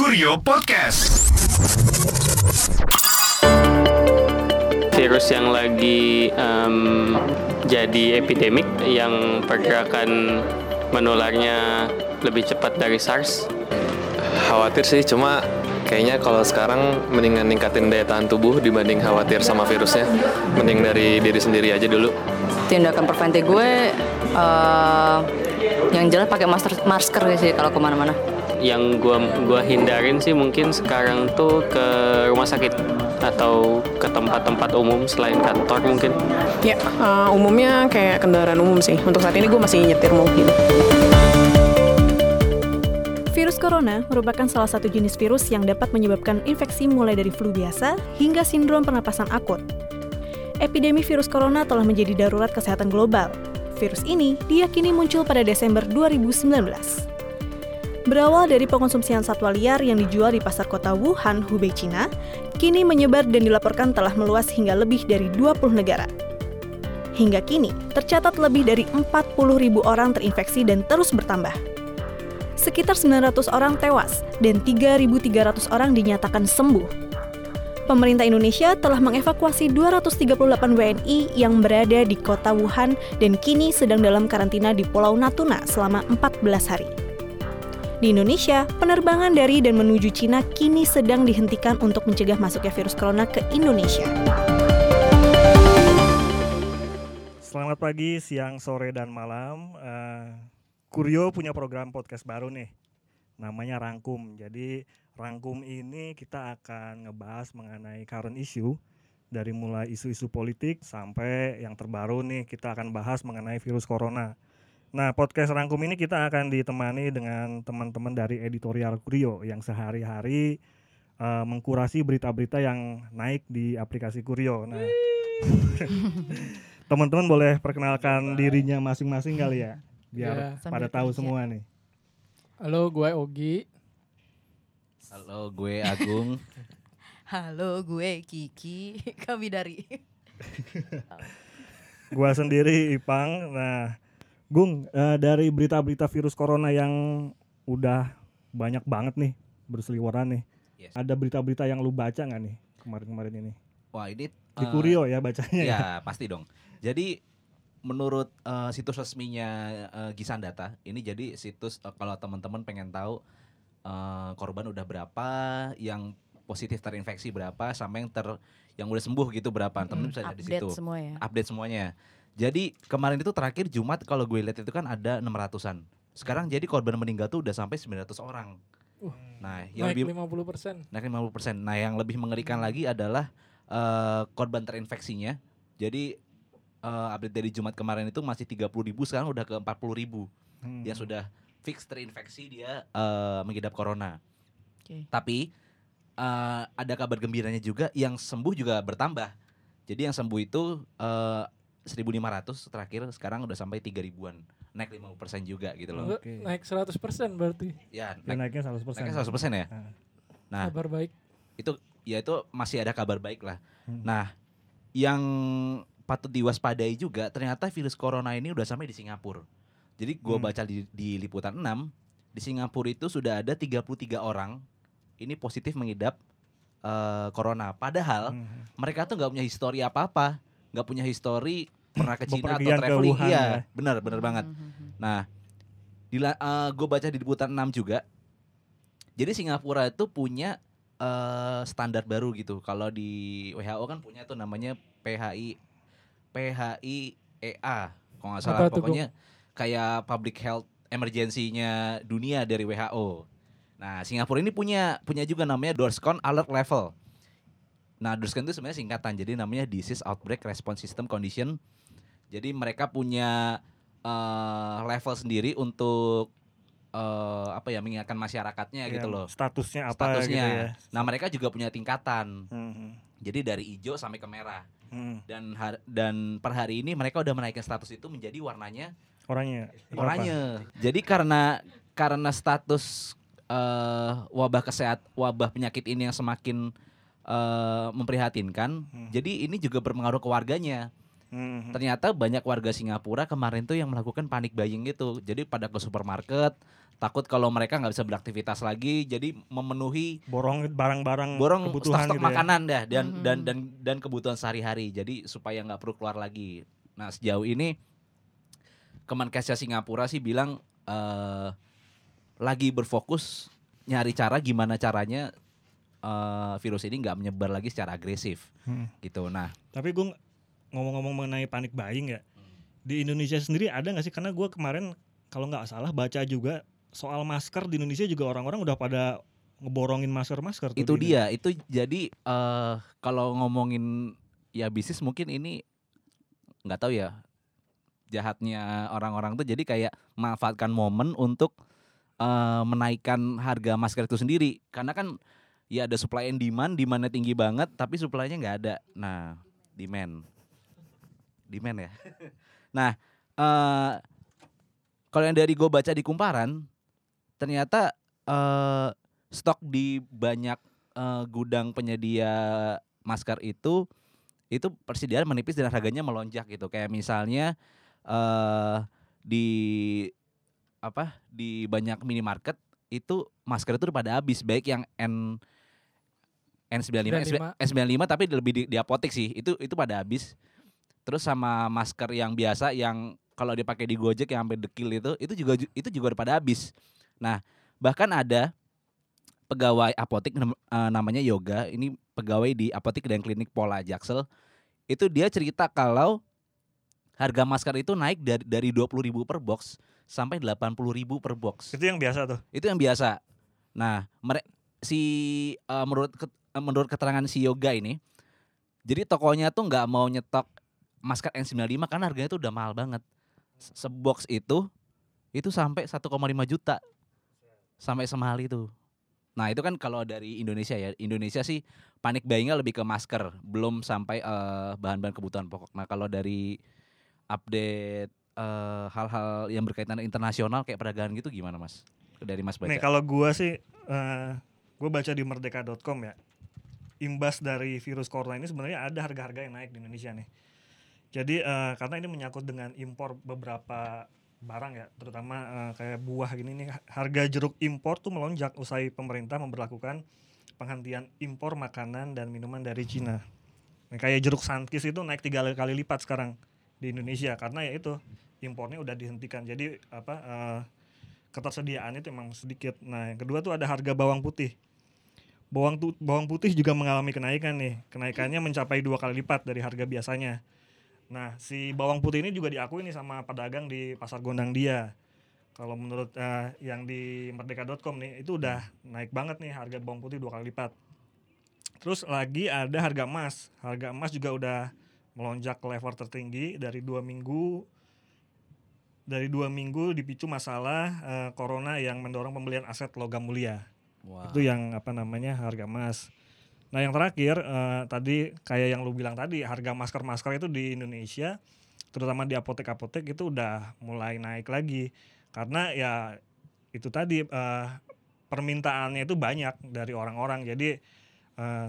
Kurio Podcast. virus yang lagi em, jadi epidemik yang pergerakan menularnya lebih cepat dari SARS. Khawatir sih, cuma kayaknya kalau sekarang mendingan ningkatin daya tahan tubuh dibanding khawatir sama virusnya. Mending dari diri sendiri aja dulu. tindakan preventif gue eh, yang jelas pakai masker masker sih kalau ke mana-mana Yang gua gua hindarin sih mungkin sekarang tuh ke rumah sakit atau ke tempat-tempat umum selain kantor mungkin. Ya, eh, umumnya kayak kendaraan umum sih. Untuk saat ini gue masih nyetir mobil. Virus corona merupakan salah satu jenis virus yang dapat menyebabkan infeksi mulai dari flu biasa hingga sindrom pernapasan akut. Epidemi virus corona telah menjadi darurat kesehatan global. Virus ini diyakini muncul pada Desember 2019. Berawal dari pengonsumsian satwa liar yang dijual di pasar kota Wuhan, Hubei, Cina, kini menyebar dan dilaporkan telah meluas hingga lebih dari 20 negara. Hingga kini, tercatat lebih dari 40 ribu orang terinfeksi dan terus bertambah. Sekitar 900 orang tewas dan 3.300 orang dinyatakan sembuh. Pemerintah Indonesia telah mengevakuasi 238 WNI yang berada di kota Wuhan dan kini sedang dalam karantina di Pulau Natuna selama 14 hari. Di Indonesia, penerbangan dari dan menuju Cina kini sedang dihentikan untuk mencegah masuknya virus corona ke Indonesia. Selamat pagi, siang, sore, dan malam. Eh, Kurio punya program podcast baru nih, namanya Rangkum. Jadi Rangkum ini kita akan ngebahas mengenai current issue dari mulai isu-isu politik sampai yang terbaru nih kita akan bahas mengenai virus corona. Nah, podcast Rangkum ini kita akan ditemani dengan teman-teman dari editorial Kurio yang sehari-hari eh, mengkurasi berita-berita yang naik di aplikasi Kurio. Nah, teman-teman boleh perkenalkan dirinya masing-masing kali ya, biar Ya. pada Sambil tahu semua nih. Halo, gue Ogi. Halo, gue Agung. halo gue Kiki kami dari Gua sendiri Ipang. Nah, Gung, eh, dari berita-berita virus corona yang udah banyak banget nih berseliweran nih. Yes. Ada berita-berita yang lu baca nggak nih kemarin-kemarin ini? Wah, ini Di eh, Kurio ya bacanya. ya? Ya, pasti dong. Jadi menurut eh, situs resminya eh, Gisan Data, ini jadi situs eh, kalau teman-teman pengen tahu eh, korban udah berapa, yang positif terinfeksi berapa, sama yang ter yang udah sembuh gitu berapa, teman bisa lihat di situ. semua ya Update semuanya. Jadi kemarin itu terakhir Jumat kalau gue lihat itu kan ada 600-an. Sekarang jadi korban meninggal tuh udah sampai 900 orang. Uh, Nah, yang Naik lebih 50%. naik 50%. Nah, yang lebih mengerikan lagi adalah eh, korban terinfeksinya. Jadi eh, update dari Jumat kemarin itu masih 30.000 sekarang udah ke 40.000 Hmm. yang sudah fix terinfeksi dia eh, mengidap corona. Oke. Tapi eh, ada kabar gembiranya juga yang sembuh juga bertambah. Jadi yang sembuh itu eh, 1.500 terakhir sekarang udah sampai 3.000-an. Naik 50% juga gitu loh. Oke. Naik 100% berarti. Ya, Ya, naik, naiknya 100%. naiknya 100% ya. Ah. Nah, Kabar baik. itu ya itu masih ada kabar baik lah. Hmm. Nah, yang patut diwaspadai juga ternyata virus corona ini udah sampai di Singapura. Jadi gua Hmm. baca di, di liputan 6 di Singapura itu sudah ada 33 orang ini positif mengidap eh, corona. Padahal Hmm. mereka tuh nggak punya histori apa-apa, nggak punya histori pernah ke Cina atau traveling. Wuhan Iya, ya. benar benar banget. Mhm. Nah, di gue baca di liputan 6 juga. Jadi Singapura itu punya eh, standar baru gitu. Kalau di WHO kan punya tuh namanya PHI PHI EA. Kalau nggak salah Apa pokoknya kayak public health emergency-nya dunia dari WHO. Nah, Singapura ini punya punya juga namanya DORSCON Alert Level. Nah, DORSCON itu sebenarnya singkatan. Jadi namanya Disease Outbreak Response System Condition. Jadi mereka punya eh, level sendiri untuk eh, apa ya mengingatkan masyarakatnya Iya, gitu loh. Statusnya apa Statusnya. gitu ya. Nah, mereka juga punya tingkatan. Hmm. Jadi dari hijau sampai ke merah. Hmm. Dan har- dan per hari ini mereka udah menaikkan status itu menjadi warnanya Orangnya. oranye. Jadi karena karena status eh, wabah kesehat wabah penyakit ini yang semakin eh, memprihatinkan, Hmm. jadi ini juga berpengaruh ke warganya. Hmm. Ternyata banyak warga Singapura kemarin tuh yang melakukan panic buying gitu. Jadi pada ke supermarket, takut kalau mereka nggak bisa beraktivitas lagi, jadi memenuhi borong barang-barang borong kebutuhan stok-stok gitu ya. makanan dah dan Mhm. dan dan dan kebutuhan sehari-hari. Jadi supaya nggak perlu keluar lagi. Nah sejauh ini Kemenkesnya Singapura sih bilang eh lagi berfokus nyari cara gimana caranya eh, virus ini nggak menyebar lagi secara agresif Hmm. gitu. Nah Tapi gue ngomong-ngomong mengenai panik buying ya, di Indonesia sendiri ada nggak sih? Karena gue kemarin kalau nggak salah baca juga soal masker di Indonesia juga orang-orang udah pada ngeborongin masker-masker. itu di dia itu jadi eh kalau ngomongin ya bisnis mungkin ini nggak tahu ya jahatnya orang-orang tuh jadi kayak manfaatkan momen untuk eh, menaikkan harga masker itu sendiri karena kan ya ada supply and demand demandnya tinggi banget tapi supply-nya nggak ada. Nah demand. Demand ya. Nah eh kalau yang dari gue baca di kumparan ternyata eh stok di banyak eh, gudang penyedia masker itu itu persediaan menipis dan harganya melonjak gitu. Kayak misalnya eh di apa di banyak minimarket itu masker itu udah pada habis baik yang N N95 95. N95 tapi lebih di, di apotek sih itu itu pada habis terus sama masker yang biasa yang kalau dipakai di Gojek yang sampai dekil itu itu juga itu juga udah pada habis nah bahkan ada pegawai apotek eh, namanya Yoga ini pegawai di apotek dan klinik Pola Jaksel itu dia cerita kalau harga masker itu naik dari dari 20.000 per box sampai 80.000 per box Itu yang biasa tuh. itu yang biasa. Nah, mere- si eh, menurut menurut keterangan si Yoga ini, jadi tokonya tuh nggak mau nyetok masker N95 karena harganya tuh udah mahal banget. Se- Sebox itu itu sampai 1,5 juta. Sampai semahal itu. Nah, itu kan kalau dari Indonesia ya. Indonesia sih panik buyingnya lebih ke masker, belum sampai eh, bahan-bahan kebutuhan pokok. Nah, kalau dari update eh, hal-hal yang berkaitan internasional kayak perdagangan gitu gimana, Mas? Dari Mas baca. Nih kalau gua sih, eh gue baca di merdeka.com ya, imbas dari virus corona ini sebenarnya ada harga-harga yang naik di Indonesia nih. Jadi eh, karena ini menyangkut dengan impor beberapa barang ya, terutama eh, kayak buah gini nih, harga jeruk impor tuh melonjak usai pemerintah memperlakukan penghentian impor makanan dan minuman dari Cina. Nah, kayak jeruk sankis itu naik tiga kali lipat sekarang di Indonesia karena ya itu impornya udah dihentikan. Jadi apa eh, ketersediaan itu emang sedikit. Nah, yang kedua tuh ada harga bawang putih. Bawang tu, bawang putih juga mengalami kenaikan nih. Kenaikannya mencapai dua kali lipat dari harga biasanya. Nah, si bawang putih ini juga diakui nih sama pedagang di pasar gondang dia. Kalau menurut eh, yang di merdeka.com nih, itu udah naik banget nih harga bawang putih dua kali lipat. Terus lagi ada harga emas. Harga emas juga udah melonjak ke level tertinggi dari dua minggu dari dua minggu dipicu masalah eh, corona yang mendorong pembelian aset logam mulia. Wah. Itu yang apa namanya harga emas. Nah yang terakhir eh, tadi kayak yang lu bilang tadi harga masker-masker itu di Indonesia terutama di apotek-apotek itu udah mulai naik lagi karena ya itu tadi eh, permintaannya itu banyak dari orang-orang jadi eh,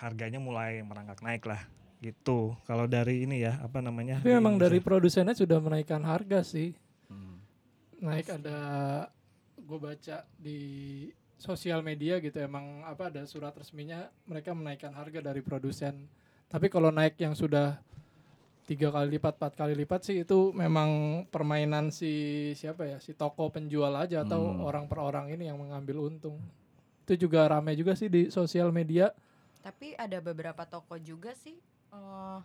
harganya mulai merangkak naik lah gitu kalau dari ini ya apa namanya Tapi memang dari produsennya sudah menaikkan harga sih. Hmm. Naik ada gue baca di sosial media gitu emang apa ada surat resminya mereka menaikkan harga dari produsen. Tapi kalau naik yang sudah tiga kali lipat, empat kali lipat sih itu memang permainan si siapa ya si toko penjual aja atau Hmm. orang per orang ini yang mengambil untung. Itu juga rame juga sih di sosial media. Tapi ada beberapa toko juga sih eh,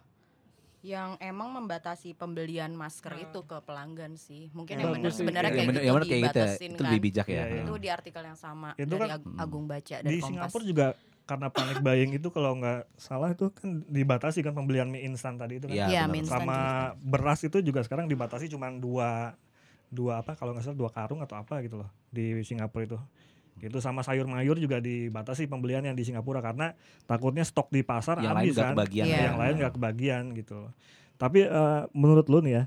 yang emang membatasi pembelian masker Nah. itu ke pelanggan sih. Mungkin Bagus yang benar sebenarnya Iya, kayak bener- gitu yang kayak gitu ya. dibatasin Itu kan. lebih bijak ya. Iya, iya. Itu di artikel yang sama Itu dari kan Hmm. Agung Baca dari di Kompas. Singapura juga karena panic buying itu kalau nggak salah itu kan dibatasi kan pembelian mie instan tadi itu kan Iya, Iya, benar. mie sama juga. beras itu juga sekarang dibatasi cuma dua dua apa kalau nggak salah dua karung atau apa gitu loh di Singapura itu gitu sama sayur mayur juga dibatasi pembeliannya di Singapura karena takutnya stok di pasar Yang lain habis kan kebagian. Iya. yang lain nggak kebagian gitu loh tapi eh, menurut lu nih ya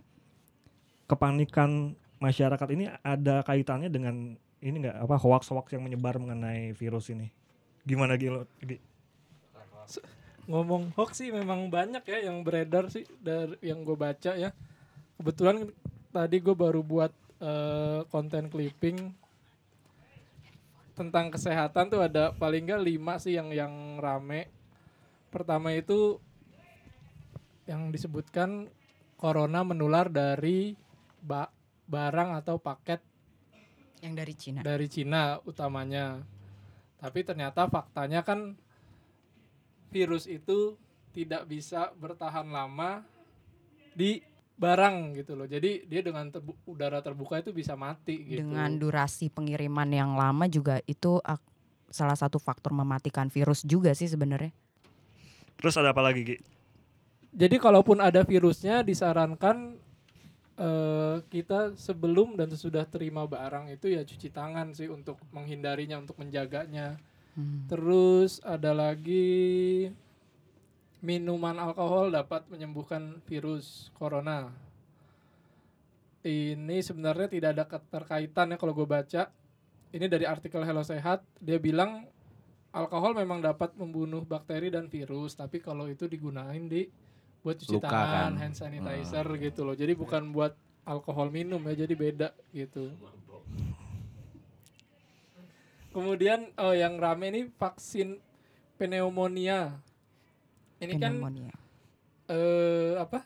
kepanikan masyarakat ini ada kaitannya dengan ini nggak apa hoax hoax yang menyebar mengenai virus ini gimana gitu ngomong hoax sih memang banyak ya yang beredar sih dari yang gue baca ya. Kebetulan tadi gue baru buat eh, konten clipping tentang kesehatan tuh ada paling nggak lima sih yang yang rame. Pertama itu yang disebutkan corona menular dari ba- barang atau paket Yang dari Cina. dari Cina utamanya. Tapi ternyata faktanya kan virus itu tidak bisa bertahan lama di barang gitu loh. Jadi dia dengan terbu- udara terbuka itu bisa mati gitu. Dengan durasi pengiriman yang lama juga itu salah satu faktor mematikan virus juga sih sebenarnya. Terus ada apa lagi Gi? Jadi kalaupun ada virusnya disarankan eh, kita sebelum dan sesudah terima barang itu ya cuci tangan sih untuk menghindarinya, untuk menjaganya. Hmm. Terus ada lagi minuman alkohol dapat menyembuhkan virus corona. Ini sebenarnya tidak ada keterkaitan ya kalau gue baca. Ini dari artikel Hello Sehat, dia bilang alkohol memang dapat membunuh bakteri dan virus, tapi kalau itu digunain di buat cuci Luka tangan, kan. hand sanitizer gitu loh. Jadi bukan buat alkohol minum ya, jadi beda gitu. Kemudian oh yang rame ini vaksin pneumonia. Ini kan Pneumonia. eh apa?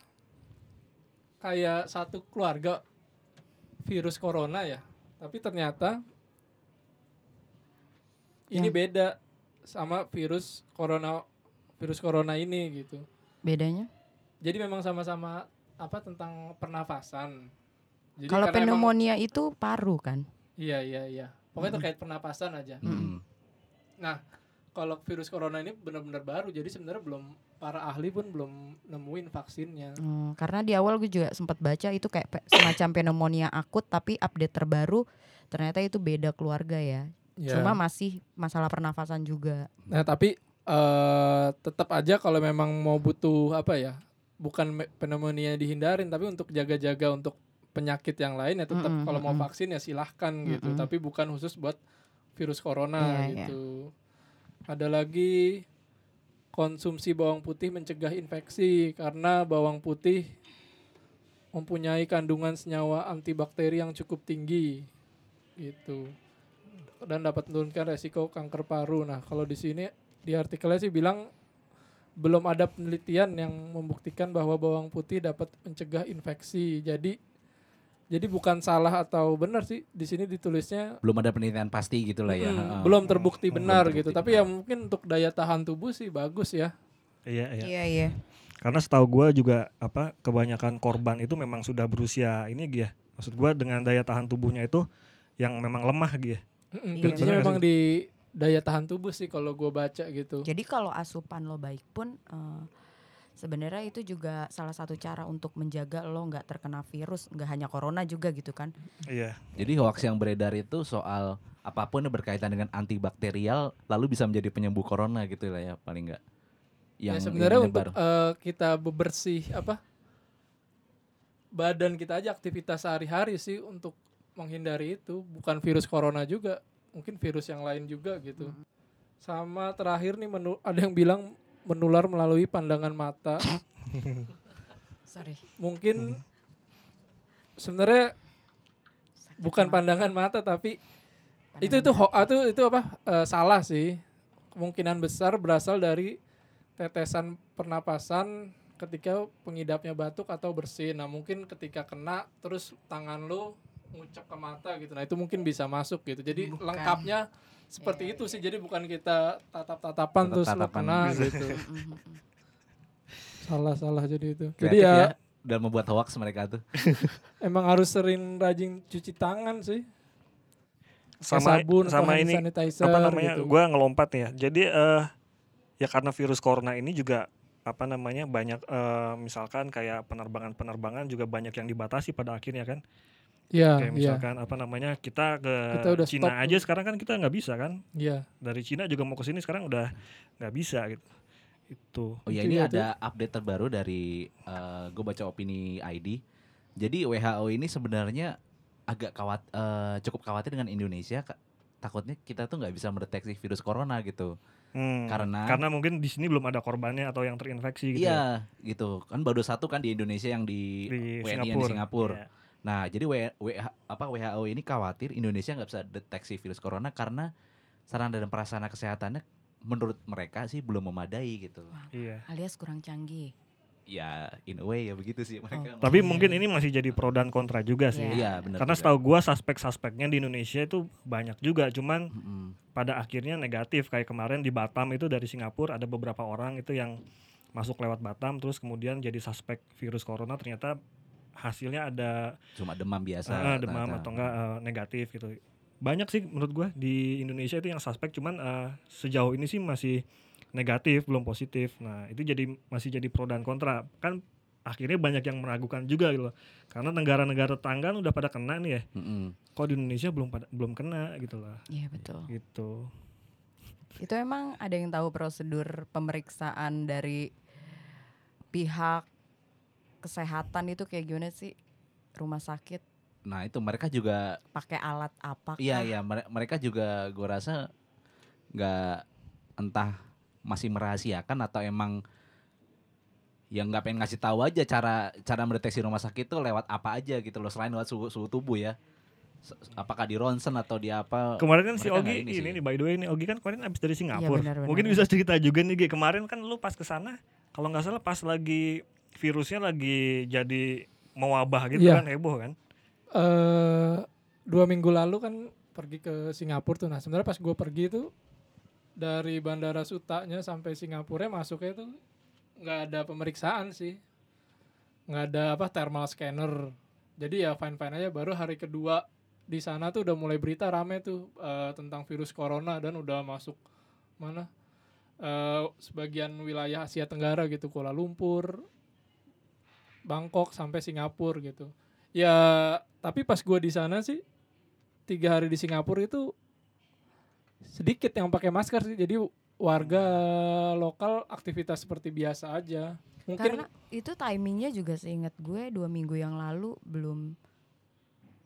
Kayak satu keluarga virus corona ya. Tapi ternyata ini beda sama virus corona virus corona ini gitu. Bedanya? Jadi memang sama-sama apa tentang pernafasan. Jadi Kalau emang- pneumonia itu paru kan? Iya iya iya. Pokoknya terkait pernapasan aja. Mm. Nah, kalau virus corona ini benar-benar baru, jadi sebenarnya belum para ahli pun belum nemuin vaksinnya. Hmm, karena di awal gue juga sempat baca itu kayak pe- semacam pneumonia akut tapi update terbaru ternyata itu beda keluarga ya. Ya. Cuma masih masalah pernafasan juga. Nah, tapi eh tetap aja kalau memang mau butuh apa ya? Bukan me- pneumonia dihindarin, tapi untuk jaga-jaga untuk penyakit yang lain ya tetap Mm-mm, kalau mau vaksin ya silahkan gitu, Mm-mm. tapi bukan khusus buat virus corona Iya, iya. gitu. Ada lagi konsumsi bawang putih mencegah infeksi karena bawang putih mempunyai kandungan senyawa antibakteri yang cukup tinggi gitu dan dapat menurunkan resiko kanker paru. Nah, kalau di sini di artikelnya sih bilang belum ada penelitian yang membuktikan bahwa bawang putih dapat mencegah infeksi. Jadi jadi bukan salah atau benar sih di sini ditulisnya Belum ada penelitian pasti gitu lah ya. hmm, belum terbukti Belum benar terbukti gitu. Tapi ya mungkin untuk daya tahan tubuh sih bagus ya. Iya, iya. Iya iya. Karena setahu gua juga apa kebanyakan korban itu memang sudah berusia ini Gi ya. Maksud gua dengan daya tahan tubuhnya itu yang memang lemah Gi ya. Mm-mm, Iya, Kuncinya benar memang di daya tahan tubuh sih kalau gue baca gitu. Jadi kalau asupan lo baik pun eh, sebenarnya itu juga salah satu cara untuk menjaga lo nggak terkena virus, nggak hanya corona juga gitu kan. Iya. Jadi hoax yang beredar itu soal apa pun yang berkaitan dengan antibakterial lalu bisa menjadi penyembuh corona gitu lah ya paling enggak. ya Yang sebenarnya yang untuk eh, kita bebersih apa badan kita aja aktivitas sehari-hari sih untuk menghindari itu bukan virus corona juga mungkin virus yang lain juga gitu sama terakhir nih menu ada yang bilang menular melalui pandangan mata. Sorry. mungkin sebenarnya bukan pandangan mata tapi itu itu ho- itu itu apa? Eh, salah sih. Kemungkinan besar berasal dari tetesan pernapasan ketika pengidapnya batuk atau bersin. Nah mungkin ketika kena terus tangan lu ngucap ke mata gitu nah itu mungkin bisa masuk gitu jadi Bukan. lengkapnya seperti itu sih jadi bukan kita tatap-tatapan terus lu Tatap-tatapan kena gitu. salah salah jadi itu jadi Kreatif ya, ya dan membuat hoax mereka tuh. emang harus sering rajin cuci tangan sih Sama sabun sama ini sanitizer apa namanya? gitu. Gua ngelompat nih ya. Jadi eh ya karena virus corona ini juga apa namanya banyak eh, misalkan kayak penerbangan-penerbangan juga banyak yang dibatasi pada akhirnya kan. Iya, kayak iya, misalkan apa namanya kita ke Kita udah Cina stop aja sekarang kan kita nggak bisa kan. iya. Dari Cina juga mau ke sini sekarang udah nggak bisa gitu. Itu. Oh ya Itu ini ya, ada update terbaru dari gue baca opini ID. Jadi WHO ini sebenarnya agak kawat, eh, cukup khawatir dengan Indonesia takutnya kita tuh nggak bisa mendeteksi virus corona gitu. Hmm, Karena- karena mungkin di sini belum ada korbannya atau yang terinfeksi gitu. ya. Iya, gitu. Kan baru satu kan di Indonesia yang di, Di WNI yang Singapura. di Singapura. Iya. Nah, jadi W- WH apa WHO ini khawatir Indonesia nggak bisa deteksi virus corona karena sarana dan prasarana kesehatannya menurut mereka sih belum memadai gitu. Iya. Alias kurang canggih. Ya, in a way ya begitu sih mereka. Tapi Iya. mungkin ini masih jadi pro dan kontra juga sih. Iya, benar. Karena setahu gua suspek-suspeknya di Indonesia itu banyak juga, cuman Mm-mm. pada akhirnya negatif kayak kemarin di Batam itu dari Singapura ada beberapa orang itu yang masuk lewat Batam terus kemudian jadi suspek virus corona ternyata hasilnya ada cuma demam biasa. eh, demam atau enggak eh, negatif gitu. Banyak sih menurut gua di Indonesia itu yang suspek cuman eh, sejauh ini sih masih negatif belum positif. Nah, itu jadi masih jadi pro dan kontra. Kan akhirnya banyak yang meragukan juga gitu loh. Karena negara-negara tetangga kan udah pada kena nih ya. Mm-mm. Kok di Indonesia belum pada belum kena gitu lah. Iya betul. Gitu. Itu emang ada yang tahu prosedur pemeriksaan dari pihak kesehatan itu kayak gimana sih? Rumah sakit Nah, itu mereka juga pakai alat apa? Iya iya mere- mereka juga gue rasa nggak entah masih merahasiakan atau emang yang nggak pengen ngasih tahu aja cara cara mendeteksi rumah sakit itu lewat apa aja gitu loh selain lewat suhu, suhu tubuh ya apakah di ronsen atau di apa Kemarin kan si Ogi ini, sih. nih by the way nih Ogi kan kemarin abis dari Singapura. benar, benar. Mungkin bisa cerita juga nih Gi. Kemarin kan lu pas ke sana kalau nggak salah pas lagi virusnya lagi jadi mewabah gitu Iya. kan heboh kan. eh dua minggu lalu kan pergi ke Singapura tuh. Nah sebenarnya pas gue pergi tuh dari bandara Sutanya sampai Singapura masuknya tuh nggak ada pemeriksaan sih, nggak ada apa thermal scanner. Jadi ya fine fine aja. Baru hari kedua di sana tuh udah mulai berita rame tuh eh, tentang virus corona dan udah masuk mana eh, sebagian wilayah Asia Tenggara gitu Kuala Lumpur, Bangkok sampai Singapura gitu. Ya tapi pas gue di sana sih tiga hari di Singapura itu sedikit yang pakai masker sih. Jadi warga lokal aktivitas seperti biasa aja. Mungkin Karena itu timingnya juga seingat gue dua minggu yang lalu belum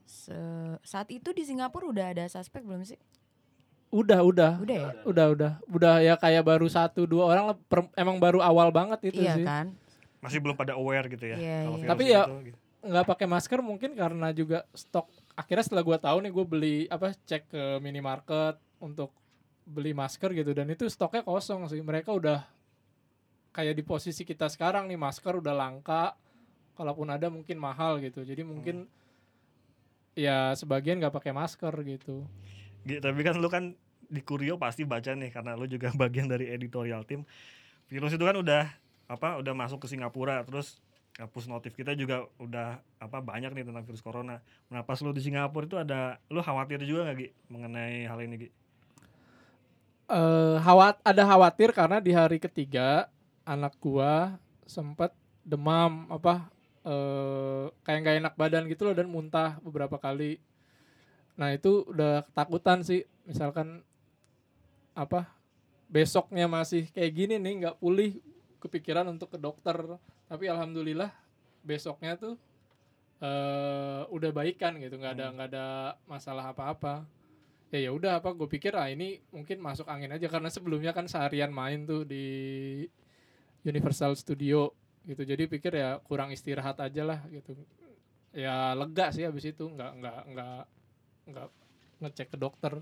se- saat itu di Singapura udah ada suspek belum sih? udah udah Udah ya? udah udah udah ya kayak baru satu dua orang lah, per- emang baru awal banget itu iya sih. kan? Masih belum pada aware gitu ya. Iya. virus Tapi ya- itu, gitu. nggak pakai masker mungkin karena juga stok akhirnya setelah gua tahu nih gue beli apa cek ke minimarket untuk beli masker gitu dan itu stoknya kosong sih mereka udah kayak di posisi kita sekarang nih masker udah langka kalaupun ada mungkin mahal gitu jadi mungkin ya sebagian nggak pakai masker gitu Gi, tapi kan lu kan di Kurio pasti baca nih karena lu juga bagian dari editorial tim. Virus itu kan udah apa udah masuk ke Singapura terus uh, push notif kita juga udah apa banyak nih tentang virus corona. Nah pas lu di Singapura itu ada lu khawatir juga nggak Gi mengenai hal ini Gi? eh khawat ada khawatir karena di hari ketiga anak gua sempat demam apa eh kayak nggak enak badan gitu loh dan muntah beberapa kali. Nah itu udah ketakutan sih misalkan apa besoknya masih kayak gini nih nggak pulih kepikiran untuk ke dokter. Tapi alhamdulillah besoknya tuh eh udah baikan gitu. Nggak ada nggak ada masalah apa-apa. Ya ya udah apa gue pikir ah ini mungkin masuk angin aja. Karena sebelumnya kan seharian main tuh di Universal Studio gitu. Jadi pikir ya kurang istirahat aja lah gitu. Ya lega sih habis itu. Nggak nggak nggak nggak ngecek ke dokter.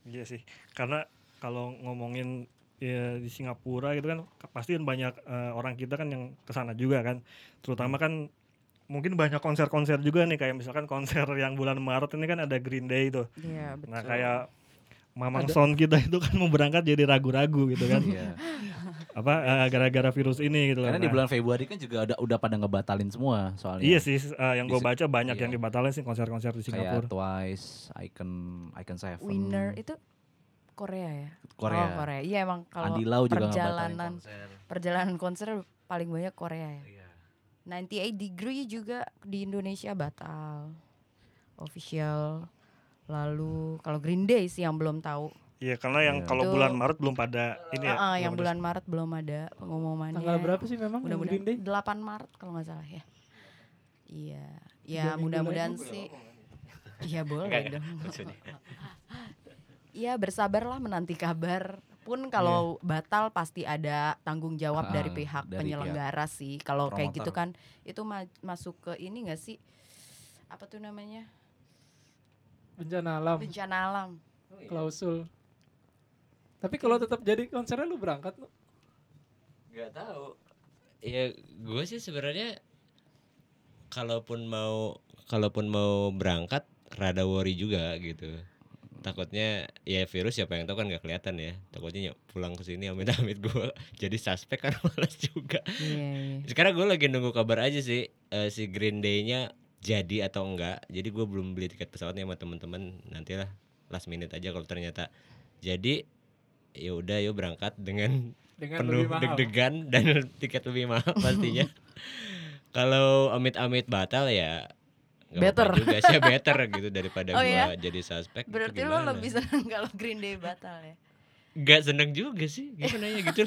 Iya sih, karena kalau ngomongin ya di Singapura gitu kan pasti kan banyak eh, orang kita kan yang ke sana juga kan, terutama kan mungkin banyak konser-konser juga nih kayak misalkan konser yang bulan Maret ini kan ada Green Day tuh. Iya betul. Nah kayak Mamang Ada- Sound kita itu kan mau berangkat jadi ragu-ragu gitu kan, Iya. apa eh, gara-gara virus ini gitu karena di Nah, bulan Februari kan juga udah udah pada ngebatalin semua soalnya Iya sih, eh, yang gue Di- baca banyak iya. yang dibatalin sih konser-konser di Singapura. kayak Twice, Icon, Icon Seven, Winner itu Korea ya? Korea. Oh Korea. Iya emang kalau perjalanan konser. perjalanan konser paling banyak Korea ya. Iya. 98 degree juga di Indonesia batal. Official. Lalu kalau Green Day sih yang belum tahu. Iya karena yang Iya. kalau bulan Maret belum pada ini ya. Ah, yang bulan Maret belum ada pengumumannya. tanggal berapa sih memang yang Green Day Mudah-mudahan 8 Maret kalau nggak salah ya. Iya. Ya mudah-mudahan sih. Iya boleh dong. Ya bersabarlah menanti kabar. Pun kalau batal pasti ada tanggung jawab Ah, dari pihak dari penyelenggara sih. Kalau kayak gitu kan itu ma- masuk ke ini gak sih? Apa tuh namanya? Bencana alam, Bencana alam. klausul. Tapi kalau tetap jadi konsernya lu berangkat lu. Gak tahu. Ya gue sih sebenarnya kalaupun mau kalaupun mau berangkat rada worry juga gitu. Takutnya ya virus siapa yang tahu kan nggak kelihatan ya. Takutnya ny- pulang ke sini amit-amit gue jadi suspek kan malas juga. Iya, iya. Sekarang gue lagi nunggu kabar aja sih eh, si Green Day-nya jadi atau enggak. Jadi gue belum beli tiket pesawatnya sama temen-temen. Nantilah last minute aja kalau ternyata jadi ya udah yuk berangkat dengan Dengan penuh deg-degan dan tiket lebih mahal pastinya. Kalau amit-amit batal ya apa-apa Better. juga sih better gitu daripada Oh gua ya? jadi suspek. gitu Berarti lo lebih senang kalau Green Day batal ya? Gak seneng juga sih gimana ya gitu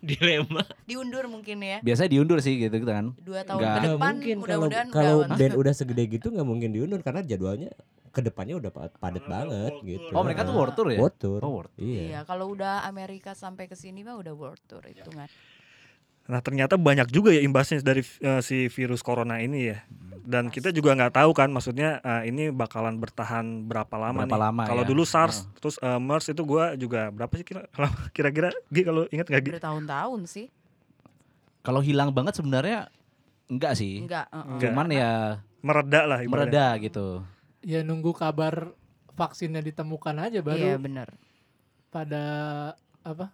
dilema. Diundur mungkin ya. Biasanya diundur sih gitu kan. Dua tahun Nggak. ke depan mungkin kalau mudah-mudahan kalau udah- band udah segede gitu nggak mungkin diundur karena jadwalnya ke depannya udah pa- padat banget gitu. Oh mereka tuh world tour ya? World tour. Oh world tour. Iya. Iya, kalau udah Amerika sampai ke sini mah udah world tour itu kan. Nah ternyata banyak juga ya imbasnya dari eh, si virus corona ini ya. Dan kita juga nggak tahu kan, maksudnya eh, ini bakalan bertahan berapa lama Berapa nih. lama Kalau ya? dulu SARS, terus eh, MERS itu gua juga berapa sih kira- kira-kira? Kalau ingat nggak Gi? Bertahun-tahun sih. Kalau hilang banget sebenarnya enggak sih. Enggak, uh-uh. Enggak. Cuman ya Mereda lah ibaratnya. mereda gitu. Ya nunggu kabar vaksinnya ditemukan aja baru Iya benar. pada apa?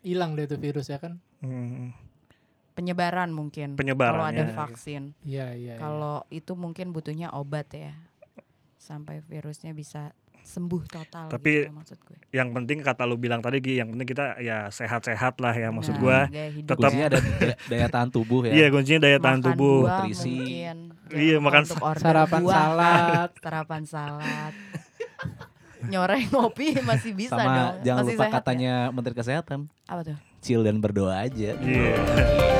Hilang deh tuh virus ya kan? Hmm. Penyebaran mungkin. Kalau ada vaksin. Iya iya. iya. Kalau itu mungkin butuhnya obat ya. Sampai virusnya bisa sembuh total Tapi- gitu maksud gue. Yang penting kata lu bilang tadi Gi, yang penting kita ya sehat-sehat lah ya maksud Nah, hidup tetap- Kuncinya ada daya, daya tahan tubuh ya. Iya kuncinya daya tahan Makan tubuh. buah nutrisi. Iya, makan Sarapan buah. salad. Sarapan salad. Nyoreng ngopi masih bisa Sama dong. jangan masih lupa sehat ya? katanya Menteri Kesehatan, Apa tuh? chill dan berdoa aja. Iya.